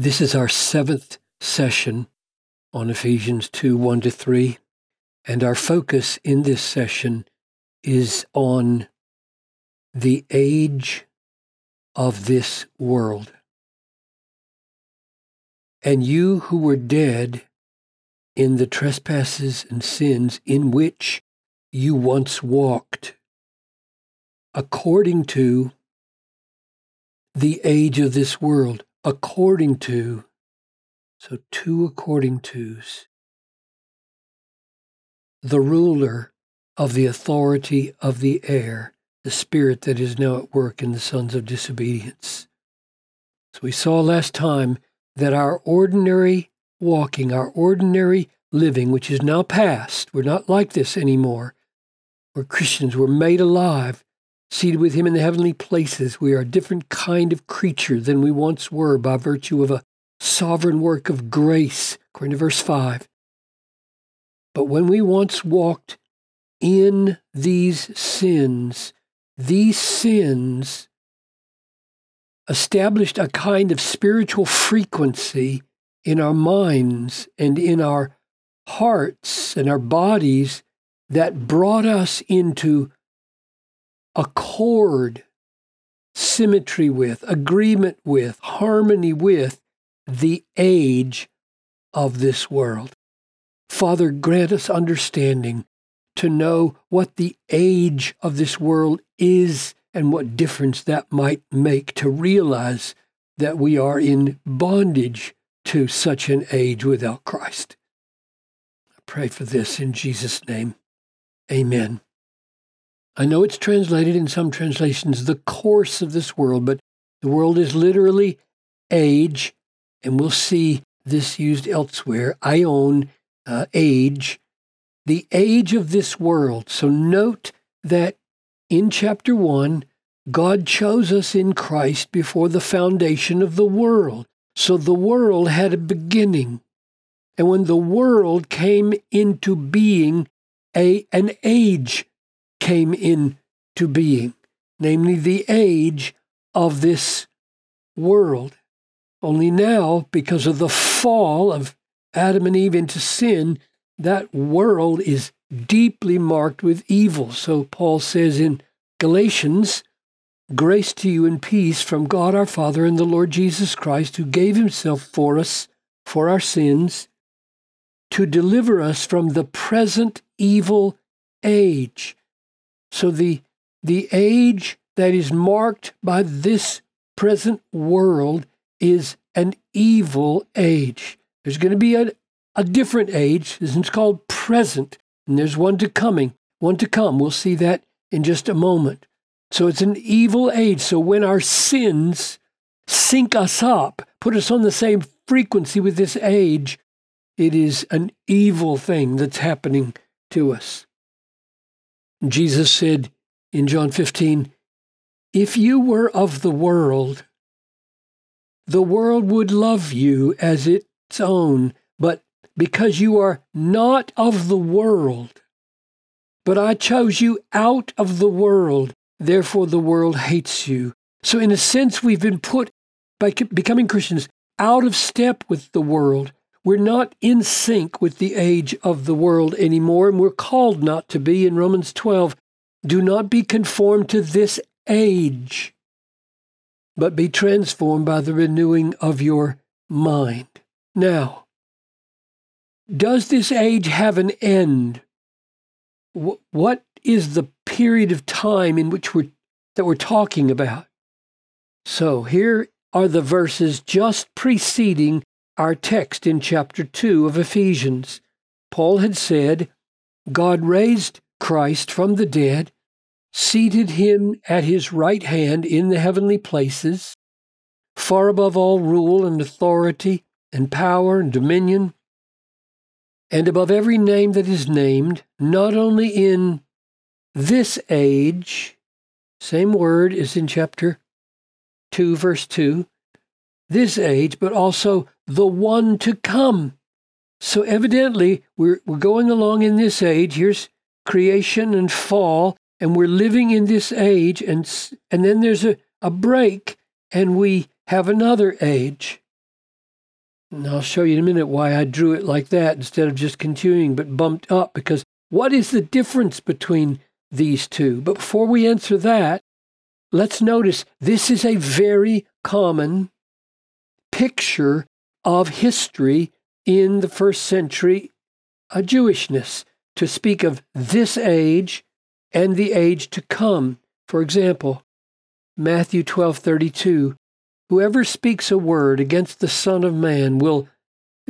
This is our seventh session on Ephesians 2 1 to 3. And our focus in this session is on the age of this world. And you who were dead in the trespasses and sins in which you once walked, according to the age of this world, according to, so two according to's, the ruler of the authority of the air, the spirit that is now at work in the sons of disobedience. So we saw last time that our ordinary walking, our ordinary living, which is now past, we're not like this anymore. We're Christians, we're made alive, seated with him in the heavenly places. We are a different kind of creature than we once were by virtue of a sovereign work of grace, according to verse 5. But when we once walked in these sins, these sins established a kind of spiritual frequency in our minds and in our hearts and our bodies that brought us into accord, symmetry with, agreement with, harmony with the age of this world. Father, grant us understanding to know what the age of this world is and what difference that might make to realize that we are in bondage to such an age without Christ. I pray for this in Jesus' name. Amen. I know it's translated in some translations the course of this world, but the world is literally age, and we'll see this used elsewhere. Aion, uh, age, the age of this world. So note that in chapter 1, God chose us in Christ before the foundation of the world. So the world had a beginning. And when the world came into being, a, an age came into being, namely the age of this world. Only now, because of the fall of Adam and Eve into sin, that world is deeply marked with evil. So Paul says in Galatians, Grace to you and peace from God our Father and the Lord Jesus Christ, who gave himself for us, for our sins, to deliver us from the present evil age. So the, the age that is marked by this present world is an evil age. There's going to be a, a different age. This is called present, and there's one to coming, one to come. We'll see that in just a moment. So it's an evil age. So when our sins sync us up, put us on the same frequency with this age, it is an evil thing that's happening to us. Jesus said in John 15, If you were of the world, the world would love you as its own, but because you are not of the world, but I chose you out of the world, therefore the world hates you. So, in a sense, we've been put, by becoming Christians, out of step with the world. We're not in sync with the age of the world anymore, and we're called not to be in Romans 12. Do not be conformed to this age, but be transformed by the renewing of your mind. Now, does this age have an end? What is the period of time in which we're that we're talking about? So here are the verses just preceding our text in chapter 2 of Ephesians. Paul had said, God raised Christ from the dead, seated him at his right hand in the heavenly places, far above all rule and authority and power and dominion, and above every name that is named, not only in this age, same word is in chapter 2, verse 2, this age, but also the one to come. So evidently, we're, we're going along in this age. Here's creation and fall, and we're living in this age, and, and then there's a, a break, and we have another age. And I'll show you in a minute why I drew it like that instead of just continuing, but bumped up, because what is the difference between these two? But before we answer that, let's notice this is a very common picture of history in the first century a Jewishness to speak of this age and the age to come. For example, Matthew 12:32 Whoever speaks a word against the Son of Man will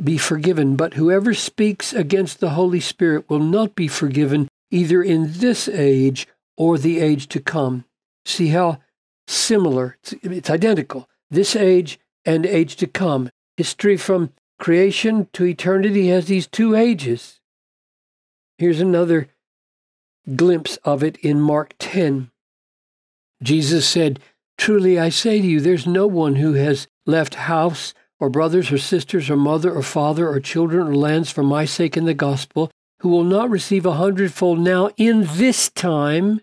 be forgiven, but whoever speaks against the Holy Spirit will not be forgiven either in this age or the age to come. See how similar, it's, it's identical. This age and age to come. History from creation to eternity has these two ages. Here's another glimpse of it in Mark 10. Jesus said, Truly I say to you, there's no one who has left house or brothers or sisters or mother or father or children or lands for my sake in the gospel who will not receive a hundredfold now in this time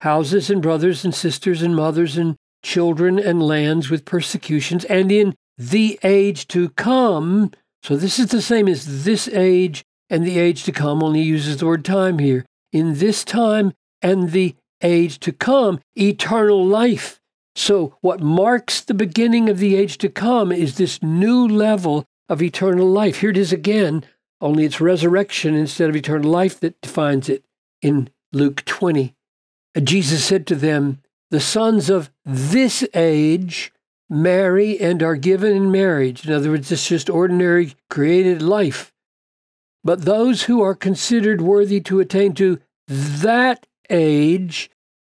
houses and brothers and sisters and mothers and children and lands with persecutions and in the age to come. So this is the same as this age and the age to come, only uses the word time here. In this time and the age to come, eternal life. So, what marks the beginning of the age to come is this new level of eternal life. Here it is again, only it's resurrection instead of eternal life that defines it in Luke 20. Jesus said to them, The sons of this age marry and are given in marriage. In other words, it's just ordinary created life. But those who are considered worthy to attain to that age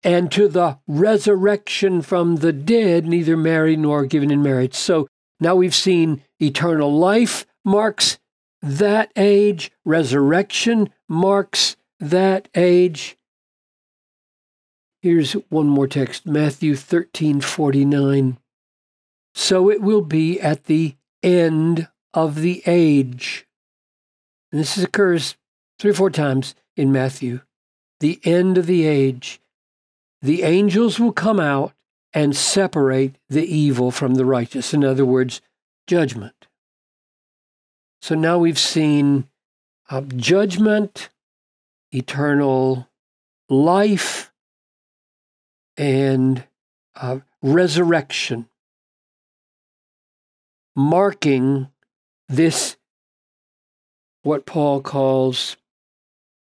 and to the resurrection from the dead, neither marry nor are given in marriage. So now we've seen eternal life marks that age, resurrection marks that age. Here's one more text Matthew 13 49. So it will be at the end of the age. And this occurs three or four times in Matthew. The end of the age the angels will come out and separate the evil from the righteous. In other words, judgment. So now we've seen uh, judgment, eternal life, and uh, resurrection, marking this, what Paul calls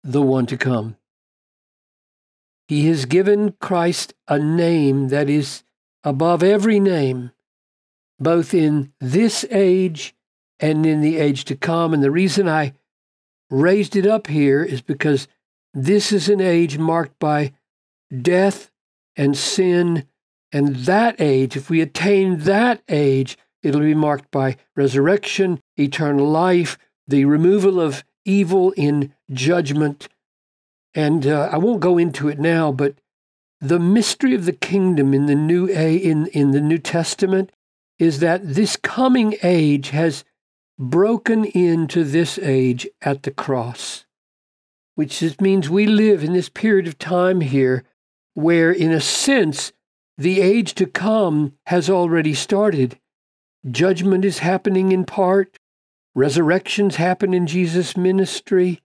the one to come. He has given Christ a name that is above every name, both in this age and in the age to come. And the reason I raised it up here is because this is an age marked by death and sin. And that age, if we attain that age, it'll be marked by resurrection, eternal life, the removal of evil in judgment, and uh, I won't go into it now, but the mystery of the kingdom in the new a in, in the New Testament is that this coming age has broken into this age at the cross, which means we live in this period of time here where, in a sense, the age to come has already started. Judgment is happening in part, resurrections happen in Jesus' ministry.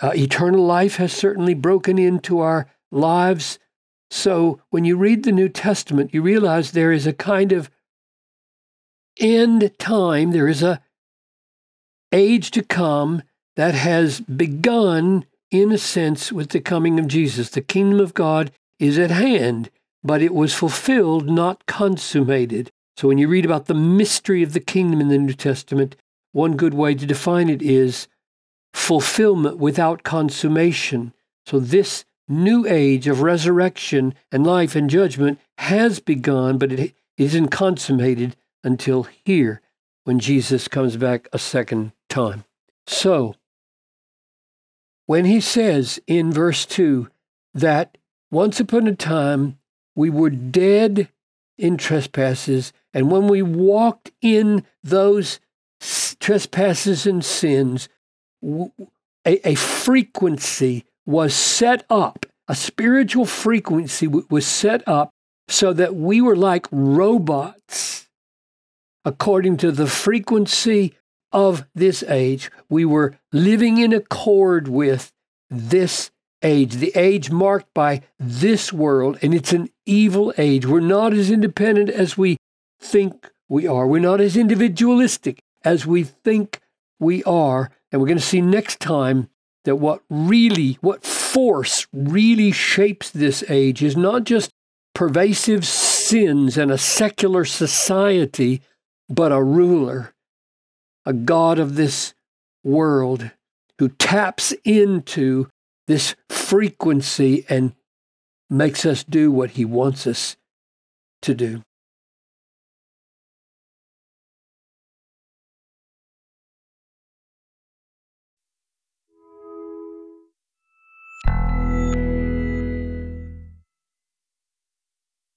Uh, eternal life has certainly broken into our lives. So when you read the New Testament, you realize there is a kind of end time, there is a age to come that has begun, in a sense, with the coming of Jesus. The kingdom of God is at hand, but it was fulfilled, not consummated. So when you read about the mystery of the kingdom in the New Testament, one good way to define it is fulfillment without consummation. So, this new age of resurrection and life and judgment has begun, but it isn't consummated until here when Jesus comes back a second time. So, when he says in verse 2 that once upon a time we were dead in trespasses, and when we walked in those trespasses and sins, a, a frequency was set up, a spiritual frequency was set up so that we were like robots according to the frequency of this age. We were living in accord with this age, the age marked by this world, and it's an evil age. We're not as independent as we think we are. We're not as individualistic as we think we are. And we're going to see next time that what really, what force really shapes this age is not just pervasive sins and a secular society, but a ruler, a God of this world who taps into this frequency and makes us do what he wants us to do.